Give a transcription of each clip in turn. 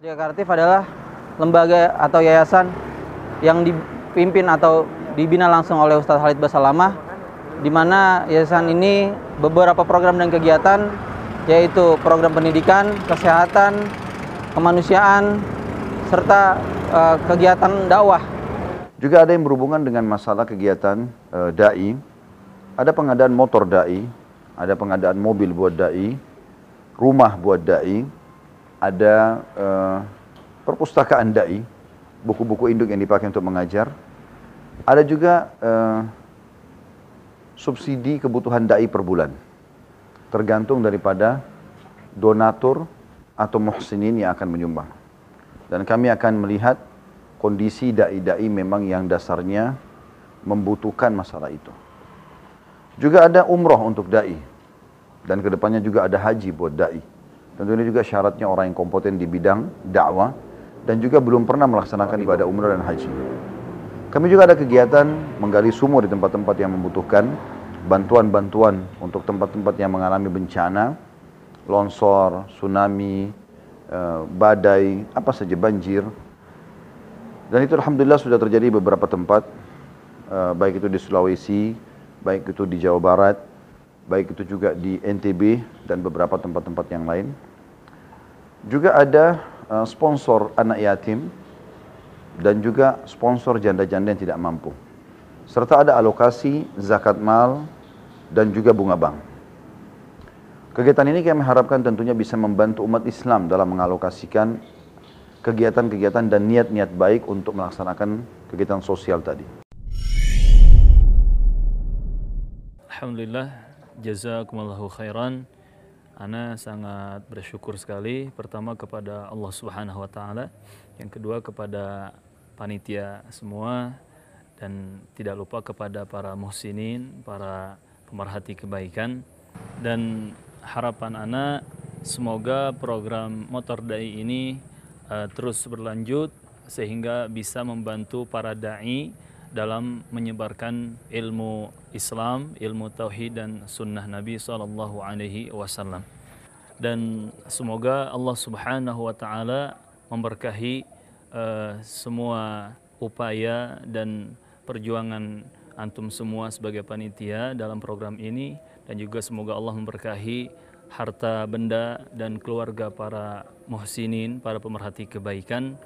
Kartif adalah lembaga atau yayasan yang dipimpin atau dibina langsung oleh Ustadz Halid Basalamah di mana yayasan ini beberapa program dan kegiatan yaitu program pendidikan, kesehatan, kemanusiaan serta uh, kegiatan dakwah. Juga ada yang berhubungan dengan masalah kegiatan uh, dai. Ada pengadaan motor dai, ada pengadaan mobil buat dai, rumah buat dai, ada uh, perpustakaan dai, buku-buku induk yang dipakai untuk mengajar. Ada juga uh, subsidi kebutuhan dai per bulan. Tergantung daripada donatur atau muhsinin yang akan menyumbang. Dan kami akan melihat kondisi dai-dai memang yang dasarnya membutuhkan masalah itu. Juga ada umroh untuk dai. Dan ke depannya juga ada haji buat dai. Tentunya juga syaratnya orang yang kompeten di bidang dakwah dan juga belum pernah melaksanakan ibadah umrah dan haji. Kami juga ada kegiatan menggali sumur di tempat-tempat yang membutuhkan bantuan-bantuan untuk tempat-tempat yang mengalami bencana, longsor, tsunami, eh, badai, apa saja banjir. Dan itu alhamdulillah sudah terjadi di beberapa tempat, eh, baik itu di Sulawesi, baik itu di Jawa Barat, baik itu juga di NTB dan beberapa tempat-tempat yang lain. Juga ada uh, sponsor anak yatim dan juga sponsor janda-janda yang tidak mampu. Serta ada alokasi zakat mal dan juga bunga bank. Kegiatan ini kami harapkan tentunya bisa membantu umat Islam dalam mengalokasikan kegiatan-kegiatan dan niat-niat baik untuk melaksanakan kegiatan sosial tadi. Alhamdulillah, jazakumullahu khairan. Ana sangat bersyukur sekali. Pertama kepada Allah Subhanahu wa taala, yang kedua kepada panitia semua. Dan tidak lupa kepada para muhsinin, para pemerhati kebaikan. Dan harapan ana semoga program motor dai ini uh, terus berlanjut sehingga bisa membantu para dai dalam menyebarkan ilmu Islam, ilmu tauhid dan sunnah Nabi Sallallahu Alaihi Wasallam. Dan semoga Allah Subhanahu Wa Taala memberkahi uh, semua upaya dan perjuangan antum semua sebagai panitia dalam program ini dan juga semoga Allah memberkahi harta benda dan keluarga para muhsinin, para pemerhati kebaikan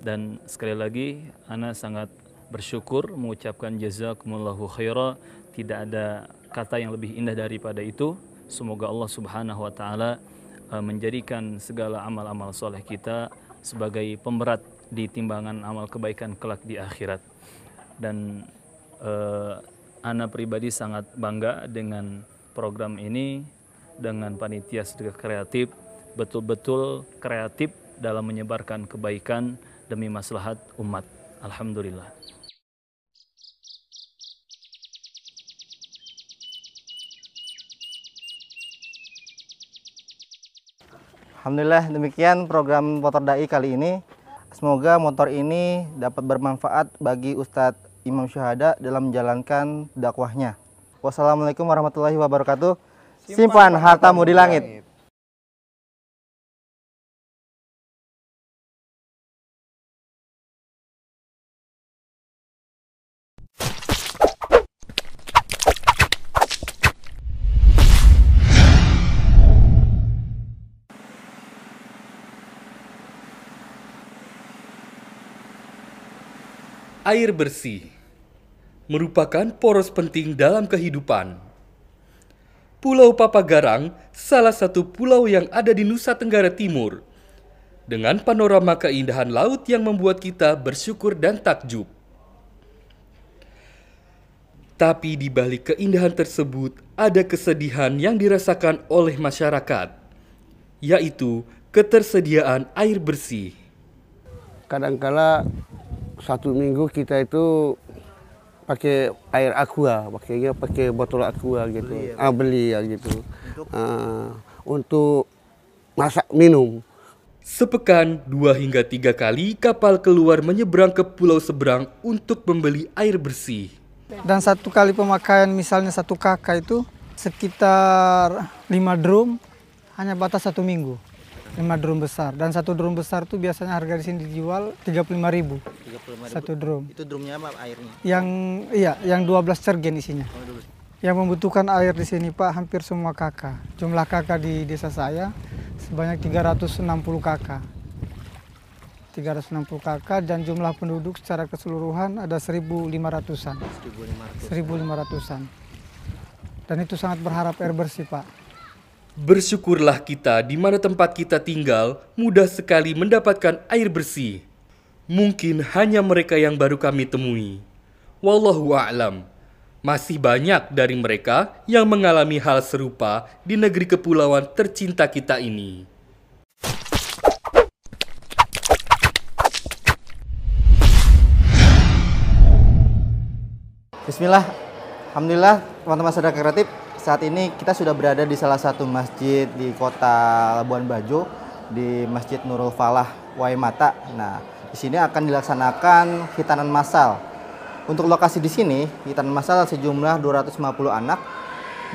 dan sekali lagi ana sangat bersyukur mengucapkan jazakumullahu khaira. Tidak ada kata yang lebih indah daripada itu. Semoga Allah Subhanahu wa taala uh, menjadikan segala amal-amal soleh kita sebagai pemberat di timbangan amal kebaikan kelak di akhirat. Dan uh, ana pribadi sangat bangga dengan program ini dengan panitia sedekah kreatif. Betul-betul kreatif dalam menyebarkan kebaikan demi maslahat umat. Alhamdulillah Alhamdulillah demikian program motor dai kali ini. Semoga motor ini dapat bermanfaat bagi Ustadz Imam Syuhada dalam menjalankan dakwahnya. Wassalamualaikum warahmatullahi wabarakatuh. Simpan hartamu di langit. Air bersih merupakan poros penting dalam kehidupan. Pulau Papagarang salah satu pulau yang ada di Nusa Tenggara Timur dengan panorama keindahan laut yang membuat kita bersyukur dan takjub. Tapi di balik keindahan tersebut ada kesedihan yang dirasakan oleh masyarakat, yaitu ketersediaan air bersih. Kadangkala satu minggu kita itu pakai air aqua, pakai pakai botol aqua gitu, beli ya, ah, beli ya gitu, untuk, uh, untuk masak minum. Sepekan dua hingga tiga kali kapal keluar menyeberang ke pulau seberang untuk membeli air bersih. Dan satu kali pemakaian misalnya satu kakak itu sekitar lima drum hanya batas satu minggu. Lima drum besar. Dan satu drum besar tuh biasanya harga di sini dijual 35.000 satu drum. Itu drumnya apa airnya? yang iya yang 12 cergen isinya. Yang membutuhkan air di sini Pak hampir semua kakak jumlah kakak di desa saya sebanyak 360 kakak 360 kakak dan jumlah penduduk secara keseluruhan ada 1.500-an 1.500-an dan itu sangat berharap air bersih Pak Bersyukurlah kita di mana tempat kita tinggal mudah sekali mendapatkan air bersih. Mungkin hanya mereka yang baru kami temui. Wallahu a'lam. Masih banyak dari mereka yang mengalami hal serupa di negeri kepulauan tercinta kita ini. Bismillah, Alhamdulillah teman-teman saudara kreatif saat ini kita sudah berada di salah satu masjid di kota Labuan Bajo di Masjid Nurul Falah Waimata. Nah, di sini akan dilaksanakan hitanan massal. Untuk lokasi di sini, hitanan massal sejumlah 250 anak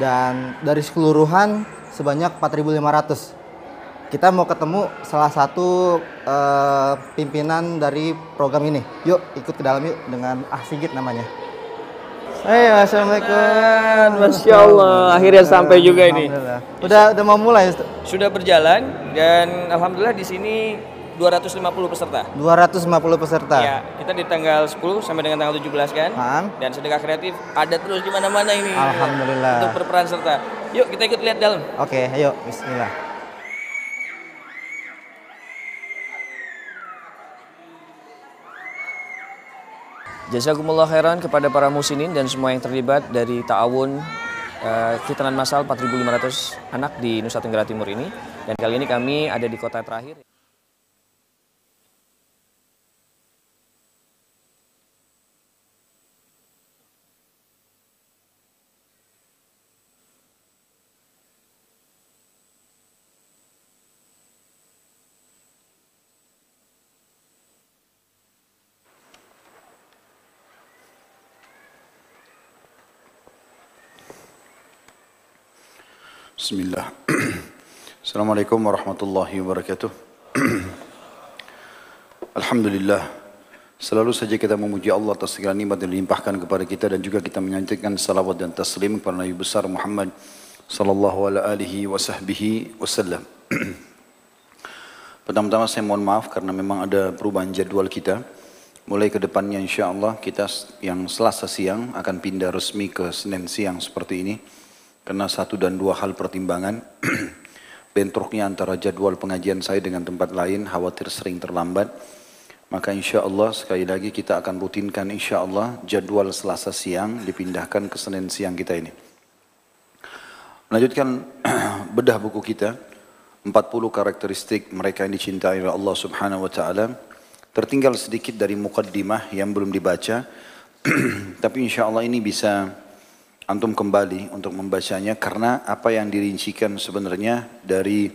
dan dari keseluruhan sebanyak 4.500. Kita mau ketemu salah satu eh, pimpinan dari program ini. Yuk ikut ke dalam yuk dengan Ah Sigit namanya. Hai, assalamualaikum. Masya Allah, akhirnya sampai juga ini. Udah udah mau mulai? Sudah berjalan dan alhamdulillah di sini 250 peserta. 250 peserta. Ya, kita di tanggal 10 sampai dengan tanggal 17 kan. Hah? Dan sedekah kreatif ada terus di mana-mana ini. Alhamdulillah. Untuk berperan serta. Yuk kita ikut lihat dalam. Oke, ayo bismillah. Jazakumullah khairan kepada para musinin dan semua yang terlibat dari ta'awun uh, khitanan masal 4.500 anak di Nusa Tenggara Timur ini. Dan kali ini kami ada di kota terakhir. Bismillah. Assalamualaikum warahmatullahi wabarakatuh. Alhamdulillah. Selalu saja kita memuji Allah atas segala nikmat yang dilimpahkan kepada kita dan juga kita menyanjungkan salawat dan taslim kepada Nabi besar Muhammad sallallahu alaihi wasallam. Pertama-tama saya mohon maaf karena memang ada perubahan jadwal kita. Mulai ke depannya insya Allah kita yang selasa siang akan pindah resmi ke Senin siang seperti ini. Karena satu dan dua hal pertimbangan, bentroknya antara jadwal pengajian saya dengan tempat lain, khawatir sering terlambat. Maka insya Allah sekali lagi kita akan rutinkan insya Allah jadwal selasa siang dipindahkan ke Senin siang kita ini. Melanjutkan bedah buku kita, 40 karakteristik mereka yang dicintai oleh Allah subhanahu wa ta'ala. Tertinggal sedikit dari mukaddimah yang belum dibaca, tapi insya Allah ini bisa antum kembali untuk membacanya karena apa yang dirincikan sebenarnya dari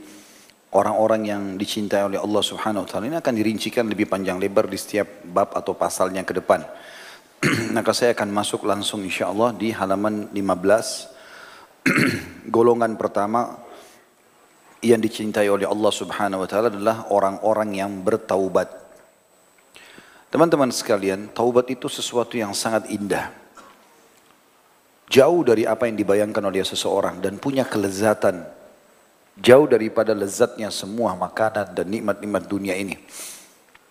orang-orang yang dicintai oleh Allah Subhanahu wa taala ini akan dirincikan lebih panjang lebar di setiap bab atau pasalnya ke depan. Maka saya akan masuk langsung insya Allah di halaman 15 golongan pertama yang dicintai oleh Allah Subhanahu wa taala adalah orang-orang yang bertaubat. Teman-teman sekalian, taubat itu sesuatu yang sangat indah jauh dari apa yang dibayangkan oleh seseorang dan punya kelezatan jauh daripada lezatnya semua makanan dan nikmat-nikmat dunia ini.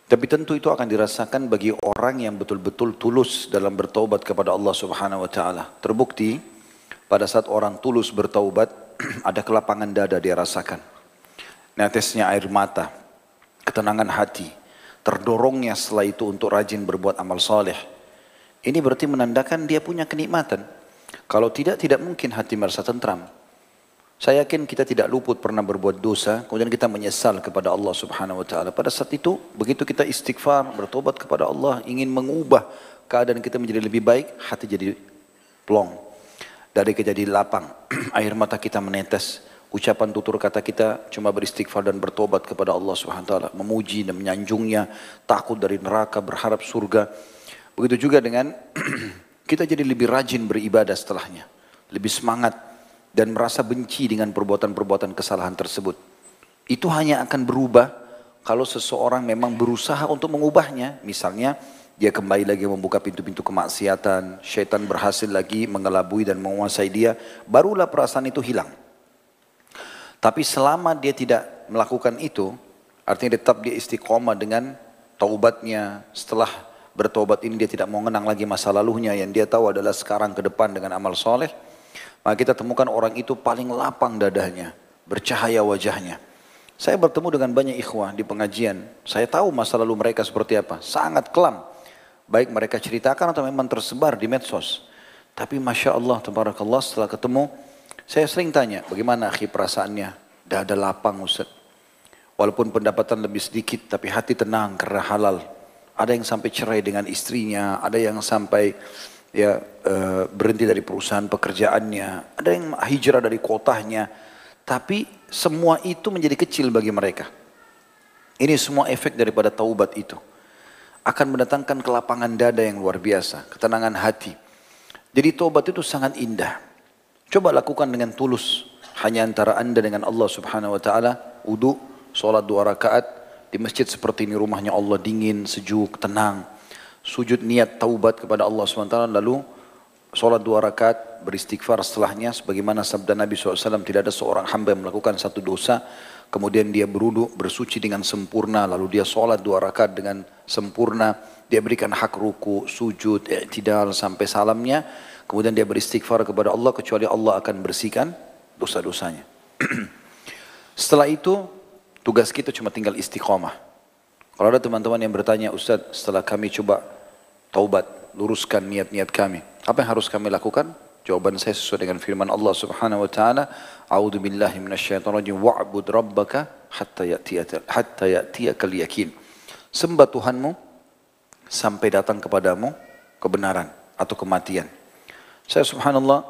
Tapi tentu itu akan dirasakan bagi orang yang betul-betul tulus dalam bertaubat kepada Allah Subhanahu wa taala. Terbukti pada saat orang tulus bertaubat ada kelapangan dada dia rasakan. Netesnya air mata, ketenangan hati, terdorongnya setelah itu untuk rajin berbuat amal soleh. Ini berarti menandakan dia punya kenikmatan. Kalau tidak, tidak mungkin hati merasa tentram. Saya yakin kita tidak luput pernah berbuat dosa, kemudian kita menyesal kepada Allah subhanahu wa ta'ala. Pada saat itu, begitu kita istighfar, bertobat kepada Allah, ingin mengubah keadaan kita menjadi lebih baik, hati jadi plong. Dari kejadian lapang, air mata kita menetes. Ucapan tutur kata kita cuma beristighfar dan bertobat kepada Allah subhanahu wa ta'ala. Memuji dan menyanjungnya, takut dari neraka, berharap surga. Begitu juga dengan kita jadi lebih rajin beribadah setelahnya. Lebih semangat dan merasa benci dengan perbuatan-perbuatan kesalahan tersebut. Itu hanya akan berubah kalau seseorang memang berusaha untuk mengubahnya. Misalnya dia kembali lagi membuka pintu-pintu kemaksiatan, syaitan berhasil lagi mengelabui dan menguasai dia, barulah perasaan itu hilang. Tapi selama dia tidak melakukan itu, artinya tetap dia istiqomah dengan taubatnya setelah bertobat ini dia tidak mau mengenang lagi masa lalunya yang dia tahu adalah sekarang ke depan dengan amal soleh, maka kita temukan orang itu paling lapang dadanya, bercahaya wajahnya. Saya bertemu dengan banyak ikhwah di pengajian, saya tahu masa lalu mereka seperti apa, sangat kelam. Baik mereka ceritakan atau memang tersebar di medsos. Tapi Masya Allah, Tabarakallah setelah ketemu, saya sering tanya, bagaimana akhi perasaannya? Dada lapang Ustaz. Walaupun pendapatan lebih sedikit, tapi hati tenang karena halal. Ada yang sampai cerai dengan istrinya, ada yang sampai ya uh, berhenti dari perusahaan pekerjaannya, ada yang hijrah dari kotanya. Tapi semua itu menjadi kecil bagi mereka. Ini semua efek daripada taubat itu. Akan mendatangkan kelapangan dada yang luar biasa, ketenangan hati. Jadi taubat itu sangat indah. Coba lakukan dengan tulus. Hanya antara anda dengan Allah subhanahu wa ta'ala. Udu, sholat dua rakaat, di masjid seperti ini rumahnya Allah dingin, sejuk, tenang. Sujud niat taubat kepada Allah SWT lalu sholat dua rakaat beristighfar setelahnya sebagaimana sabda Nabi SAW tidak ada seorang hamba yang melakukan satu dosa kemudian dia berudu bersuci dengan sempurna lalu dia sholat dua rakaat dengan sempurna dia berikan hak ruku sujud i'tidal sampai salamnya kemudian dia beristighfar kepada Allah kecuali Allah akan bersihkan dosa-dosanya setelah itu Tugas kita cuma tinggal istiqomah. Kalau ada teman-teman yang bertanya, Ustaz, setelah kami coba taubat, luruskan niat-niat kami. Apa yang harus kami lakukan? Jawaban saya sesuai dengan firman Allah Subhanahu wa taala, "A'udzu billahi minasyaitonir rajim wa'bud rabbaka hatta ya'tiyaka hatta ya'tiyakal yakin." Sembah Tuhanmu sampai datang kepadamu kebenaran atau kematian. Saya subhanallah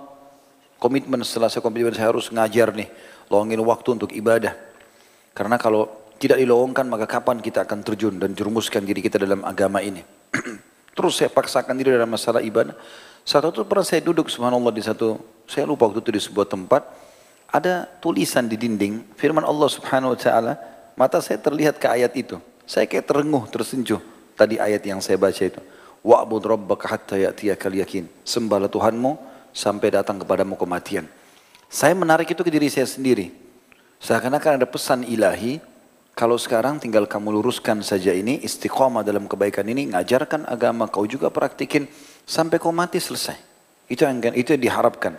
komitmen setelah saya komitmen saya harus ngajar nih, luangin waktu untuk ibadah. Karena kalau tidak dilowongkan maka kapan kita akan terjun dan jerumuskan diri kita dalam agama ini. Terus saya paksakan diri dalam masalah ibadah. Saat itu pernah saya duduk subhanallah di satu, saya lupa waktu itu di sebuah tempat, ada tulisan di dinding, firman Allah subhanahu wa ta'ala, mata saya terlihat ke ayat itu. Saya kayak terenguh, tersenjuh tadi ayat yang saya baca itu. Wa'bud rabbaka hatta ya'tiyakal yakin. Sembahlah Tuhanmu sampai datang kepadamu kematian. Saya menarik itu ke diri saya sendiri. Seakan-akan ada pesan ilahi, kalau sekarang tinggal kamu luruskan saja ini, istiqomah dalam kebaikan ini, ngajarkan agama, kau juga praktikin, sampai kau mati selesai. Itu yang, itu yang diharapkan.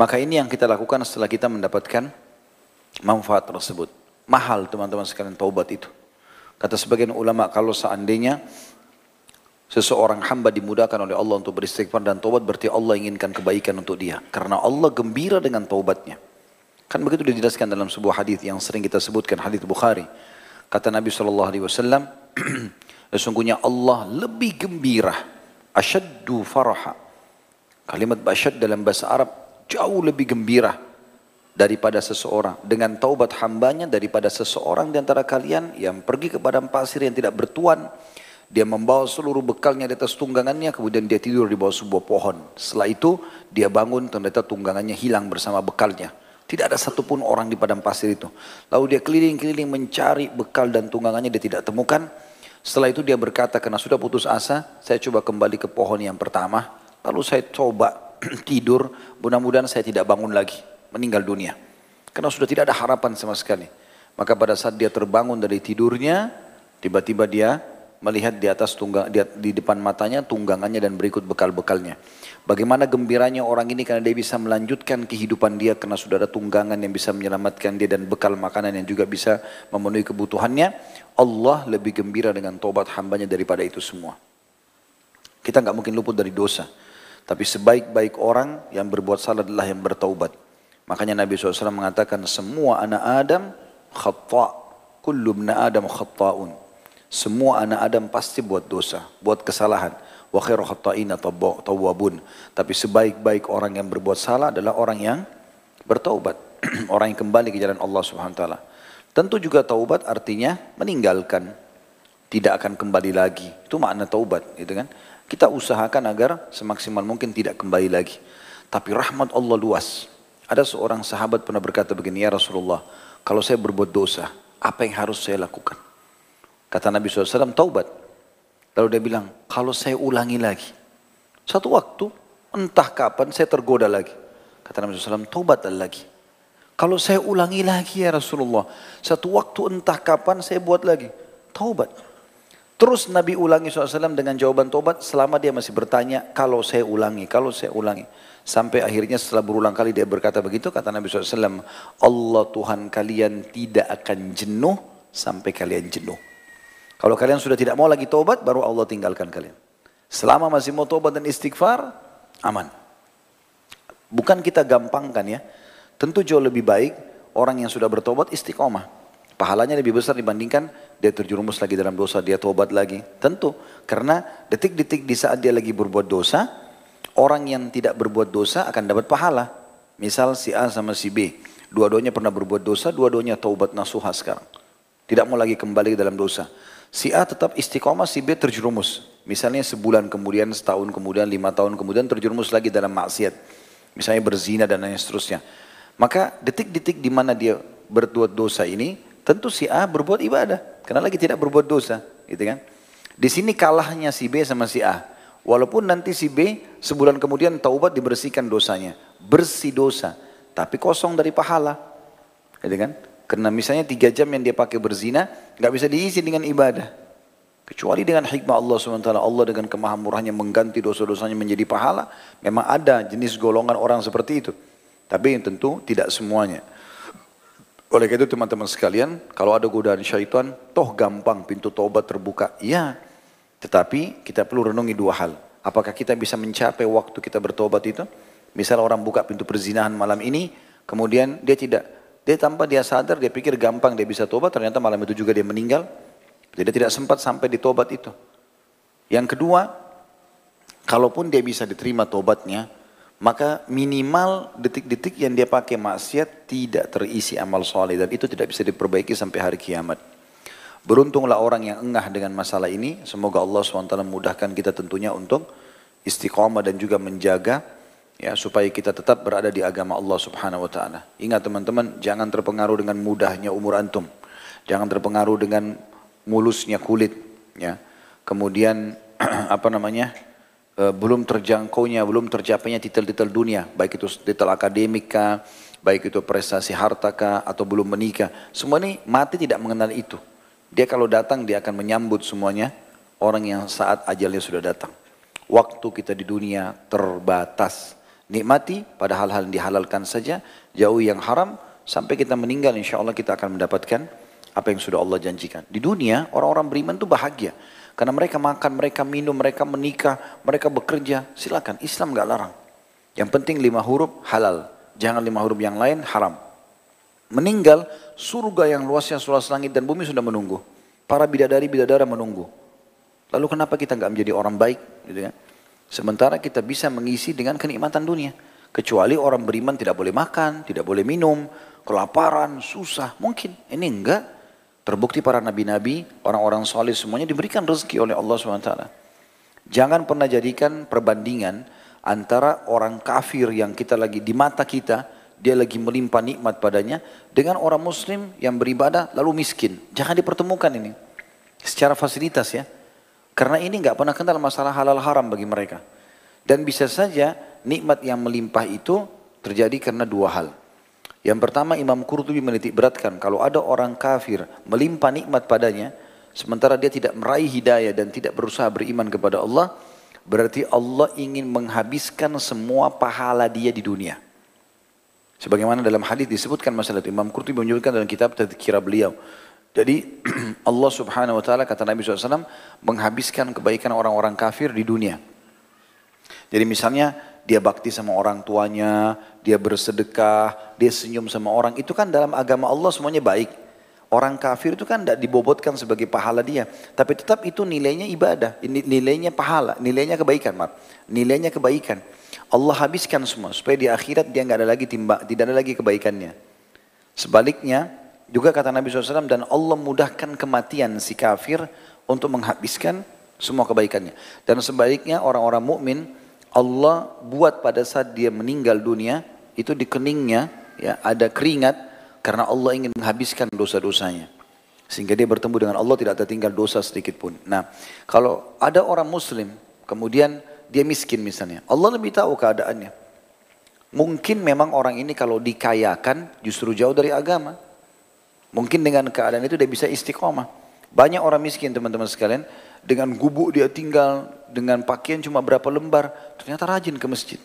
Maka ini yang kita lakukan setelah kita mendapatkan manfaat tersebut. Mahal teman-teman sekalian taubat itu. Kata sebagian ulama kalau seandainya seseorang hamba dimudahkan oleh Allah untuk beristighfar dan taubat berarti Allah inginkan kebaikan untuk dia. Karena Allah gembira dengan taubatnya. Kan begitu dijelaskan dalam sebuah hadis yang sering kita sebutkan hadis Bukhari. Kata Nabi Shallallahu Alaihi Wasallam, sesungguhnya Allah lebih gembira, asyaddu faraha. Kalimat asyad dalam bahasa Arab jauh lebih gembira daripada seseorang dengan taubat hambanya daripada seseorang di antara kalian yang pergi ke padang pasir yang tidak bertuan dia membawa seluruh bekalnya di atas tunggangannya kemudian dia tidur di bawah sebuah pohon setelah itu dia bangun ternyata tunggangannya hilang bersama bekalnya tidak ada satupun orang di padang pasir itu. Lalu dia keliling-keliling mencari bekal dan tunggangannya dia tidak temukan. Setelah itu dia berkata karena sudah putus asa, saya coba kembali ke pohon yang pertama. Lalu saya coba tidur, mudah-mudahan saya tidak bangun lagi, meninggal dunia. Karena sudah tidak ada harapan sama sekali. Maka pada saat dia terbangun dari tidurnya, tiba-tiba dia melihat di atas tunggang di, di depan matanya tunggangannya dan berikut bekal-bekalnya. Bagaimana gembiranya orang ini karena dia bisa melanjutkan kehidupan dia karena sudah ada tunggangan yang bisa menyelamatkan dia dan bekal makanan yang juga bisa memenuhi kebutuhannya. Allah lebih gembira dengan tobat hambanya daripada itu semua. Kita nggak mungkin luput dari dosa. Tapi sebaik-baik orang yang berbuat salah adalah yang bertaubat. Makanya Nabi SAW mengatakan semua anak Adam khata' kullu Adam khata'un. Semua anak Adam pasti buat dosa, buat kesalahan wa khairu. Tapi sebaik-baik orang yang berbuat salah adalah orang yang bertaubat, orang yang kembali ke jalan Allah Subhanahu taala. Tentu juga taubat artinya meninggalkan, tidak akan kembali lagi. Itu makna taubat, gitu kan? Kita usahakan agar semaksimal mungkin tidak kembali lagi. Tapi rahmat Allah luas. Ada seorang sahabat pernah berkata begini, ya Rasulullah, kalau saya berbuat dosa, apa yang harus saya lakukan? Kata Nabi SAW, taubat. Lalu dia bilang, kalau saya ulangi lagi. Satu waktu, entah kapan saya tergoda lagi. Kata Nabi SAW, taubat lagi. Kalau saya ulangi lagi ya Rasulullah. Satu waktu entah kapan saya buat lagi. Taubat. Terus Nabi ulangi SAW dengan jawaban taubat selama dia masih bertanya, kalau saya ulangi, kalau saya ulangi. Sampai akhirnya setelah berulang kali dia berkata begitu, kata Nabi SAW, Allah Tuhan kalian tidak akan jenuh sampai kalian jenuh. Kalau kalian sudah tidak mau lagi taubat, baru Allah tinggalkan kalian. Selama masih mau taubat dan istighfar, aman. Bukan kita gampangkan ya. Tentu jauh lebih baik orang yang sudah bertobat istiqomah. Pahalanya lebih besar dibandingkan dia terjerumus lagi dalam dosa, dia tobat lagi. Tentu, karena detik-detik di saat dia lagi berbuat dosa, orang yang tidak berbuat dosa akan dapat pahala. Misal si A sama si B, dua-duanya pernah berbuat dosa, dua-duanya taubat nasuha sekarang. Tidak mau lagi kembali dalam dosa. Si A tetap istiqomah, si B terjerumus. Misalnya sebulan kemudian, setahun kemudian, lima tahun kemudian terjerumus lagi dalam maksiat. Misalnya berzina dan lain seterusnya. Maka detik-detik di mana dia berbuat dosa ini, tentu si A berbuat ibadah. Karena lagi tidak berbuat dosa, gitu kan? Di sini kalahnya si B sama si A. Walaupun nanti si B sebulan kemudian taubat dibersihkan dosanya, bersih dosa, tapi kosong dari pahala, gitu kan? Karena misalnya tiga jam yang dia pakai berzina, nggak bisa diisi dengan ibadah. Kecuali dengan hikmah Allah SWT, Allah dengan kemahamurahnya mengganti dosa-dosanya menjadi pahala. Memang ada jenis golongan orang seperti itu. Tapi tentu tidak semuanya. Oleh itu teman-teman sekalian, kalau ada godaan syaitan, toh gampang pintu taubat terbuka. Iya, tetapi kita perlu renungi dua hal. Apakah kita bisa mencapai waktu kita bertobat itu? Misal orang buka pintu perzinahan malam ini, kemudian dia tidak, dia tanpa dia sadar, dia pikir gampang dia bisa tobat, ternyata malam itu juga dia meninggal. Jadi tidak sempat sampai di tobat itu. Yang kedua, kalaupun dia bisa diterima tobatnya, maka minimal detik-detik yang dia pakai maksiat tidak terisi amal soleh dan itu tidak bisa diperbaiki sampai hari kiamat. Beruntunglah orang yang engah dengan masalah ini. Semoga Allah SWT memudahkan kita tentunya untuk istiqomah dan juga menjaga ya supaya kita tetap berada di agama Allah Subhanahu wa taala. Ingat teman-teman, jangan terpengaruh dengan mudahnya umur antum. Jangan terpengaruh dengan mulusnya kulit ya. Kemudian apa namanya? Eh, belum terjangkaunya, belum tercapainya titel-titel dunia, baik itu titel akademika, baik itu prestasi harta kah, atau belum menikah. Semua ini mati tidak mengenal itu. Dia kalau datang dia akan menyambut semuanya orang yang saat ajalnya sudah datang. Waktu kita di dunia terbatas. Nikmati pada hal-hal yang dihalalkan saja, jauh yang haram, sampai kita meninggal insya Allah kita akan mendapatkan apa yang sudah Allah janjikan. Di dunia orang-orang beriman itu bahagia. Karena mereka makan, mereka minum, mereka menikah, mereka bekerja. Silakan, Islam gak larang. Yang penting lima huruf halal. Jangan lima huruf yang lain haram. Meninggal, surga yang luasnya seluas langit dan bumi sudah menunggu. Para bidadari-bidadara menunggu. Lalu kenapa kita nggak menjadi orang baik? Gitu ya? Sementara kita bisa mengisi dengan kenikmatan dunia. Kecuali orang beriman tidak boleh makan, tidak boleh minum, kelaparan, susah. Mungkin ini enggak. Terbukti para nabi-nabi, orang-orang soleh semuanya diberikan rezeki oleh Allah SWT. Jangan pernah jadikan perbandingan antara orang kafir yang kita lagi di mata kita, dia lagi melimpah nikmat padanya, dengan orang muslim yang beribadah lalu miskin. Jangan dipertemukan ini. Secara fasilitas ya. Karena ini nggak pernah kenal masalah halal haram bagi mereka. Dan bisa saja nikmat yang melimpah itu terjadi karena dua hal. Yang pertama Imam Qurtubi menitik beratkan kalau ada orang kafir melimpah nikmat padanya sementara dia tidak meraih hidayah dan tidak berusaha beriman kepada Allah berarti Allah ingin menghabiskan semua pahala dia di dunia. Sebagaimana dalam hadis disebutkan masalah itu Imam Qurtubi menyebutkan dalam kitab Tadkira beliau. Jadi Allah subhanahu wa ta'ala kata Nabi SAW menghabiskan kebaikan orang-orang kafir di dunia. Jadi misalnya dia bakti sama orang tuanya, dia bersedekah, dia senyum sama orang. Itu kan dalam agama Allah semuanya baik. Orang kafir itu kan tidak dibobotkan sebagai pahala dia. Tapi tetap itu nilainya ibadah, nilainya pahala, nilainya kebaikan. Maaf. Nilainya kebaikan. Allah habiskan semua supaya di akhirat dia nggak ada lagi timba, tidak ada lagi kebaikannya. Sebaliknya juga kata Nabi SAW dan Allah mudahkan kematian si kafir untuk menghabiskan semua kebaikannya. Dan sebaliknya orang-orang mukmin Allah buat pada saat dia meninggal dunia itu di keningnya ya ada keringat karena Allah ingin menghabiskan dosa-dosanya. Sehingga dia bertemu dengan Allah tidak tertinggal dosa sedikit pun. Nah, kalau ada orang muslim, kemudian dia miskin misalnya. Allah lebih tahu keadaannya. Mungkin memang orang ini kalau dikayakan justru jauh dari agama. Mungkin dengan keadaan itu dia bisa istiqomah. Banyak orang miskin teman-teman sekalian, dengan gubuk dia tinggal, dengan pakaian cuma berapa lembar, ternyata rajin ke masjid.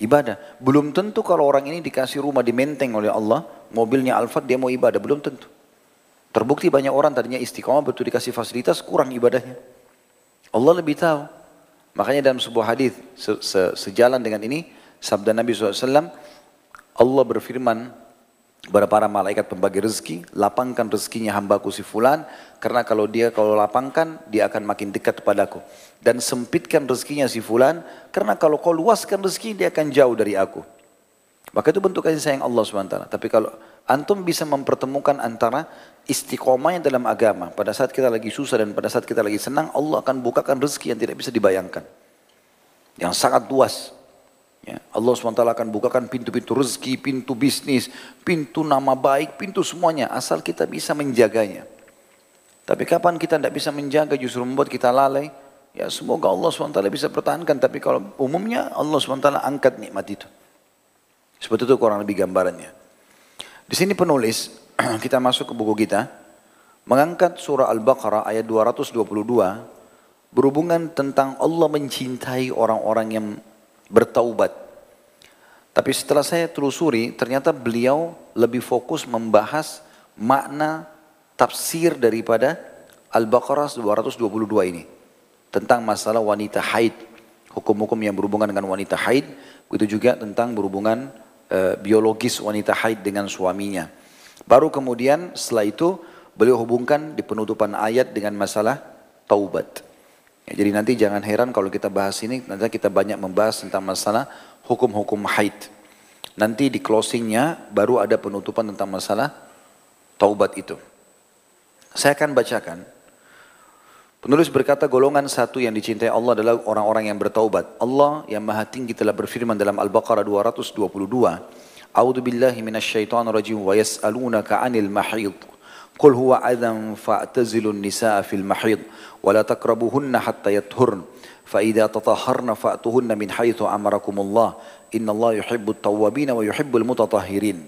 Ibadah. Belum tentu kalau orang ini dikasih rumah di menteng oleh Allah, mobilnya Alphard dia mau ibadah, belum tentu. Terbukti banyak orang tadinya istiqomah betul dikasih fasilitas kurang ibadahnya. Allah lebih tahu. Makanya dalam sebuah hadis se se sejalan dengan ini sabda Nabi SAW, Allah berfirman kepada para malaikat pembagi rezeki, lapangkan rezekinya hambaku si fulan, karena kalau dia kalau lapangkan, dia akan makin dekat kepadaku. Dan sempitkan rezekinya si fulan, karena kalau kau luaskan rezeki, dia akan jauh dari aku. Maka itu bentuk kasih sayang Allah SWT. Tapi kalau antum bisa mempertemukan antara istiqomahnya dalam agama. Pada saat kita lagi susah dan pada saat kita lagi senang, Allah akan bukakan rezeki yang tidak bisa dibayangkan. Yang sangat luas. Ya, Allah SWT akan bukakan pintu-pintu rezeki, pintu bisnis, pintu nama baik, pintu semuanya. Asal kita bisa menjaganya. Tapi kapan kita tidak bisa menjaga justru membuat kita lalai. Ya semoga Allah SWT bisa pertahankan. Tapi kalau umumnya Allah SWT angkat nikmat itu. Seperti itu kurang lebih gambarannya. Di sini penulis kita masuk ke buku kita, mengangkat surah Al-Baqarah ayat 222 berhubungan tentang Allah mencintai orang-orang yang bertaubat. Tapi setelah saya telusuri, ternyata beliau lebih fokus membahas makna tafsir daripada Al-Baqarah 222 ini. Tentang masalah wanita haid, hukum-hukum yang berhubungan dengan wanita haid, begitu juga tentang berhubungan e, biologis wanita haid dengan suaminya. Baru kemudian setelah itu beliau hubungkan di penutupan ayat dengan masalah taubat. Ya, jadi nanti jangan heran kalau kita bahas ini, nanti kita banyak membahas tentang masalah hukum-hukum haid. Nanti di closingnya baru ada penutupan tentang masalah taubat itu. Saya akan bacakan. Penulis berkata golongan satu yang dicintai Allah adalah orang-orang yang bertaubat. Allah yang maha tinggi telah berfirman dalam Al-Baqarah 222. A'udzu wa yas'alunaka 'anil mahid. Qul huwa adhan fa'tazilun nisa'a fil mahid wa la حتى hatta yathurn fa idza tatahharna fa'tuhunna min الله amarakumullah innallaha yuhibbut tawwabin wa yuhibbul mutatahhirin.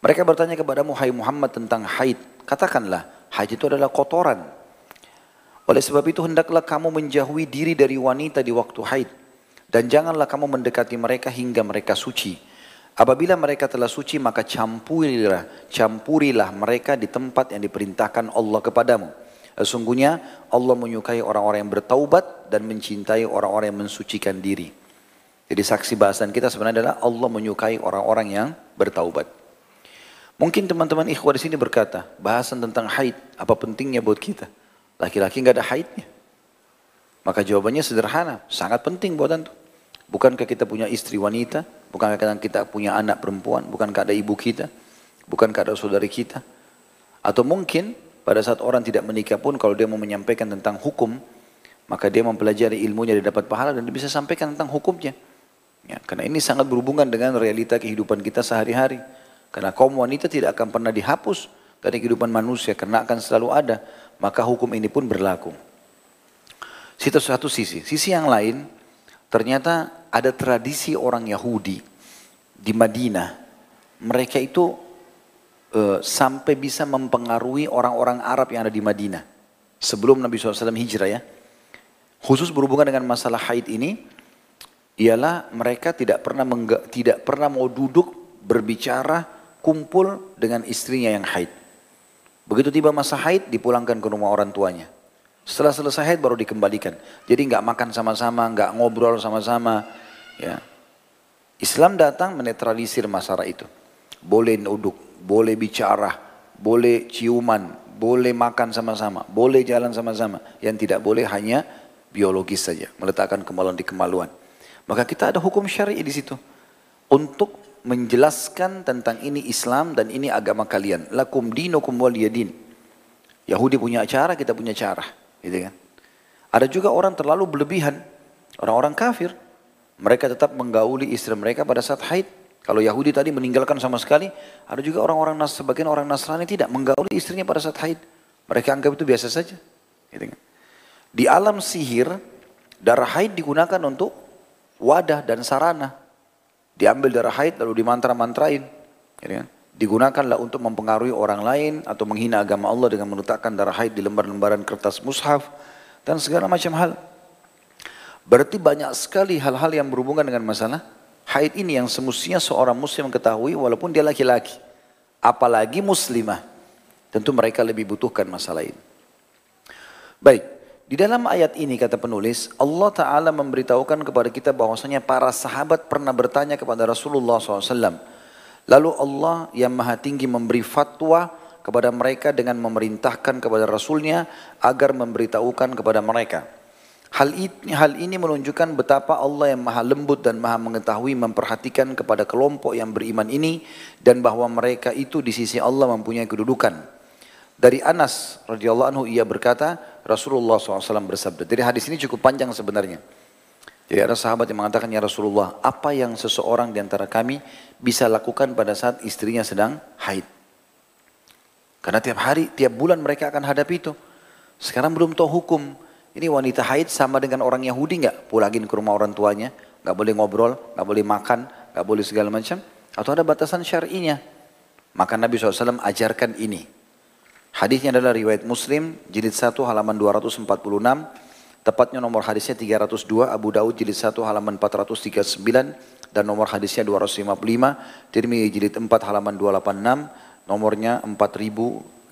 Mereka bertanya kepada Muhai Muhammad tentang haid. Katakanlah, haid itu adalah kotoran. Oleh sebab itu hendaklah kamu menjauhi diri dari wanita di waktu haid dan janganlah kamu mendekati mereka hingga mereka suci Apabila mereka telah suci maka campurilah, campurilah mereka di tempat yang diperintahkan Allah kepadamu. Sesungguhnya Allah menyukai orang-orang yang bertaubat dan mencintai orang-orang yang mensucikan diri. Jadi saksi bahasan kita sebenarnya adalah Allah menyukai orang-orang yang bertaubat. Mungkin teman-teman ikhwah di sini berkata, bahasan tentang haid, apa pentingnya buat kita? Laki-laki nggak ada haidnya. Maka jawabannya sederhana, sangat penting buat antum. Bukankah kita punya istri wanita? Bukankah kita punya anak perempuan? Bukankah ada ibu kita? Bukankah ada saudari kita? Atau mungkin pada saat orang tidak menikah pun kalau dia mau menyampaikan tentang hukum, maka dia mempelajari ilmunya, dia dapat pahala dan dia bisa sampaikan tentang hukumnya. Ya, karena ini sangat berhubungan dengan realita kehidupan kita sehari-hari. Karena kaum wanita tidak akan pernah dihapus dari kehidupan manusia karena akan selalu ada. Maka hukum ini pun berlaku. Situ satu sisi. Sisi yang lain, ternyata ada tradisi orang Yahudi di Madinah. Mereka itu uh, sampai bisa mempengaruhi orang-orang Arab yang ada di Madinah. Sebelum Nabi SAW hijrah ya. Khusus berhubungan dengan masalah haid ini, ialah mereka tidak pernah mengga, tidak pernah mau duduk berbicara kumpul dengan istrinya yang haid. Begitu tiba masa haid dipulangkan ke rumah orang tuanya. Setelah selesai haid baru dikembalikan. Jadi nggak makan sama-sama, nggak ngobrol sama-sama, Ya. Islam datang menetralisir masalah itu. Boleh duduk, boleh bicara, boleh ciuman, boleh makan sama-sama, boleh jalan sama-sama. Yang tidak boleh hanya biologis saja, meletakkan kemaluan di kemaluan. Maka kita ada hukum syar'i di situ untuk menjelaskan tentang ini Islam dan ini agama kalian. Lakum dinukum waliyadin. Yahudi punya cara, kita punya cara, gitu kan? Ada juga orang terlalu berlebihan, orang-orang kafir mereka tetap menggauli istri mereka pada saat haid. Kalau Yahudi tadi meninggalkan sama sekali, ada juga orang-orang sebagian orang Nasrani tidak menggauli istrinya pada saat haid. Mereka anggap itu biasa saja. Gitu kan. Di alam sihir, darah haid digunakan untuk wadah dan sarana. Diambil darah haid lalu dimantra-mantrain. Gitu kan. Digunakanlah untuk mempengaruhi orang lain atau menghina agama Allah dengan meletakkan darah haid di lembar-lembaran kertas mushaf dan segala macam hal. Berarti banyak sekali hal-hal yang berhubungan dengan masalah haid ini yang semestinya seorang muslim ketahui walaupun dia laki-laki. Apalagi muslimah. Tentu mereka lebih butuhkan masalah ini. Baik, di dalam ayat ini kata penulis, Allah Ta'ala memberitahukan kepada kita bahwasanya para sahabat pernah bertanya kepada Rasulullah SAW. Lalu Allah yang maha tinggi memberi fatwa kepada mereka dengan memerintahkan kepada Rasulnya agar memberitahukan kepada mereka. Hal ini, hal ini menunjukkan betapa Allah yang maha lembut dan maha mengetahui memperhatikan kepada kelompok yang beriman ini dan bahwa mereka itu di sisi Allah mempunyai kedudukan. Dari Anas radhiyallahu anhu ia berkata Rasulullah SAW bersabda. Jadi hadis ini cukup panjang sebenarnya. Jadi ada sahabat yang mengatakan ya Rasulullah apa yang seseorang di antara kami bisa lakukan pada saat istrinya sedang haid. Karena tiap hari, tiap bulan mereka akan hadapi itu. Sekarang belum tahu hukum. Ini wanita haid sama dengan orang Yahudi nggak? Pulangin ke rumah orang tuanya, nggak boleh ngobrol, nggak boleh makan, nggak boleh segala macam. Atau ada batasan syar'inya. Maka Nabi SAW ajarkan ini. Hadisnya adalah riwayat Muslim, jilid 1 halaman 246, tepatnya nomor hadisnya 302, Abu Daud jilid 1 halaman 439, dan nomor hadisnya 255, Tirmidzi jilid 4 halaman 286, nomornya 4060,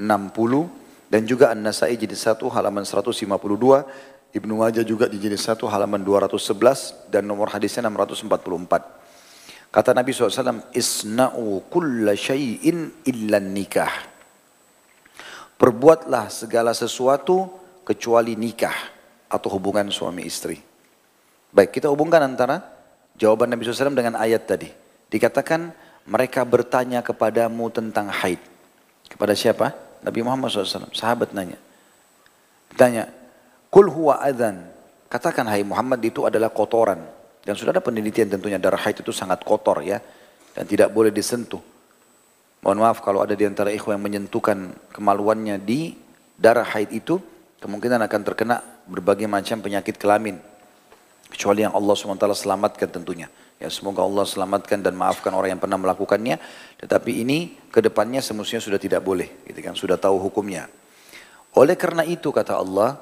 dan juga An-Nasai jilid 1 halaman 152, Ibnu Majah juga di jilid 1 halaman 211 dan nomor hadisnya 644. Kata Nabi SAW, Isna'u kulla syai'in illa nikah. Perbuatlah segala sesuatu kecuali nikah atau hubungan suami istri. Baik, kita hubungkan antara jawaban Nabi SAW dengan ayat tadi. Dikatakan mereka bertanya kepadamu tentang haid. Kepada siapa? Nabi Muhammad SAW, sahabat nanya. Tanya, Kul huwa adhan. Katakan hai Muhammad itu adalah kotoran. Dan sudah ada penelitian tentunya darah haid itu sangat kotor ya. Dan tidak boleh disentuh. Mohon maaf kalau ada di antara ikhwan yang menyentuhkan kemaluannya di darah haid itu. Kemungkinan akan terkena berbagai macam penyakit kelamin. Kecuali yang Allah SWT selamatkan tentunya. Ya semoga Allah selamatkan dan maafkan orang yang pernah melakukannya. Tetapi ini ke depannya semestinya sudah tidak boleh. Gitu kan, sudah tahu hukumnya. Oleh karena itu kata Allah,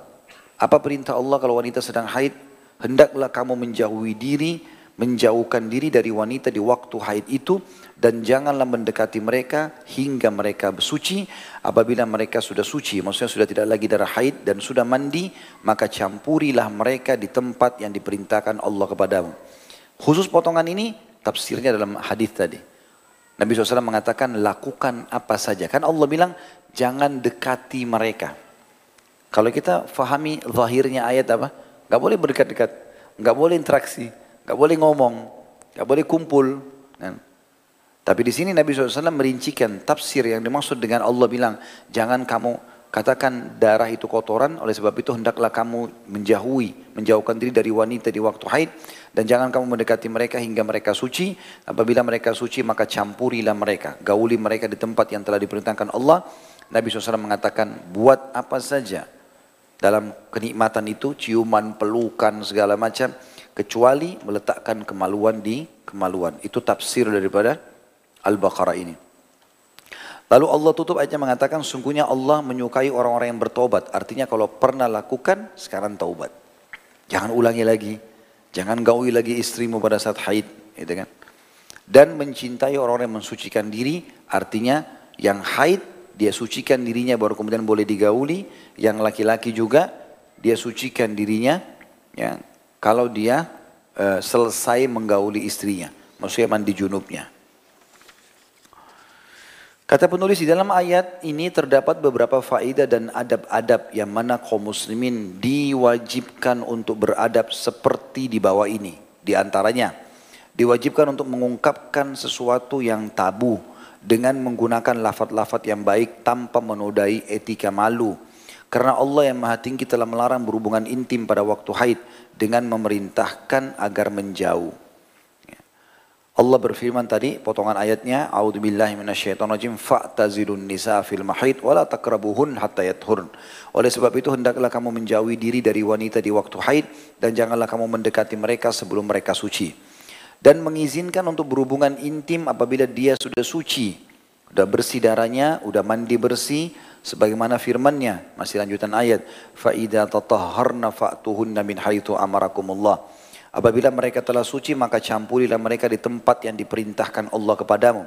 apa perintah Allah kalau wanita sedang haid? Hendaklah kamu menjauhi diri, menjauhkan diri dari wanita di waktu haid itu dan janganlah mendekati mereka hingga mereka bersuci. Apabila mereka sudah suci, maksudnya sudah tidak lagi darah haid dan sudah mandi, maka campurilah mereka di tempat yang diperintahkan Allah kepadamu. Khusus potongan ini tafsirnya dalam hadis tadi. Nabi SAW mengatakan lakukan apa saja. Kan Allah bilang jangan dekati mereka. Kalau kita fahami zahirnya ayat apa? Gak boleh berdekat-dekat. Gak boleh interaksi. Gak boleh ngomong. Gak boleh kumpul. Kan? Tapi di sini Nabi SAW merincikan tafsir yang dimaksud dengan Allah bilang jangan kamu Katakan darah itu kotoran, oleh sebab itu hendaklah kamu menjauhi, menjauhkan diri dari wanita di waktu haid. Dan jangan kamu mendekati mereka hingga mereka suci. Apabila mereka suci maka campurilah mereka. Gauli mereka di tempat yang telah diperintahkan Allah. Nabi SAW mengatakan buat apa saja dalam kenikmatan itu, ciuman, pelukan, segala macam. Kecuali meletakkan kemaluan di kemaluan. Itu tafsir daripada Al-Baqarah ini. Lalu Allah tutup ayatnya mengatakan sungguhnya Allah menyukai orang-orang yang bertobat. Artinya kalau pernah lakukan sekarang taubat. Jangan ulangi lagi. Jangan gauli lagi istrimu pada saat haid. Gitu kan? Dan mencintai orang-orang yang mensucikan diri. Artinya yang haid dia sucikan dirinya baru kemudian boleh digauli. Yang laki-laki juga dia sucikan dirinya. Ya, kalau dia uh, selesai menggauli istrinya. Maksudnya mandi junubnya. Kata penulis di dalam ayat ini terdapat beberapa faedah dan adab-adab yang mana kaum muslimin diwajibkan untuk beradab seperti di bawah ini. Di antaranya, diwajibkan untuk mengungkapkan sesuatu yang tabu dengan menggunakan lafat-lafat yang baik tanpa menodai etika malu. Karena Allah yang maha tinggi telah melarang berhubungan intim pada waktu haid dengan memerintahkan agar menjauh. Allah berfirman tadi, potongan ayatnya, A'udzubillahi fa'tazilun nisa fil mahid wala takrabuhun hatta yathurn. Oleh sebab itu hendaklah kamu menjauhi diri dari wanita di waktu haid dan janganlah kamu mendekati mereka sebelum mereka suci. Dan mengizinkan untuk berhubungan intim apabila dia sudah suci, sudah bersih darahnya, sudah mandi bersih, sebagaimana firmannya masih lanjutan ayat fa idza tatahharna fa'tuhunna min haitsu amarakumullah Apabila mereka telah suci maka campurilah mereka di tempat yang diperintahkan Allah kepadamu.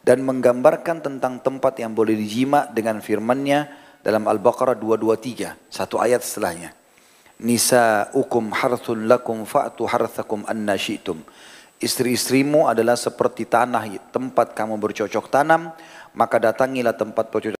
Dan menggambarkan tentang tempat yang boleh dijima dengan firmannya dalam Al-Baqarah 223. Satu ayat setelahnya. Nisa'ukum harthun lakum fa'tu harthakum anna syi'tum. Istri-istrimu adalah seperti tanah tempat kamu bercocok tanam, maka datangilah tempat bercocok